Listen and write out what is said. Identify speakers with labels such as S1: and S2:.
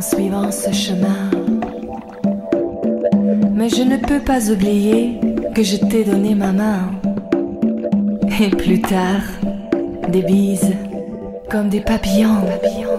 S1: en suivant ce chemin. Mais je ne peux pas oublier que je t'ai donné ma main. Et plus tard, des bises comme des papillons. papillons.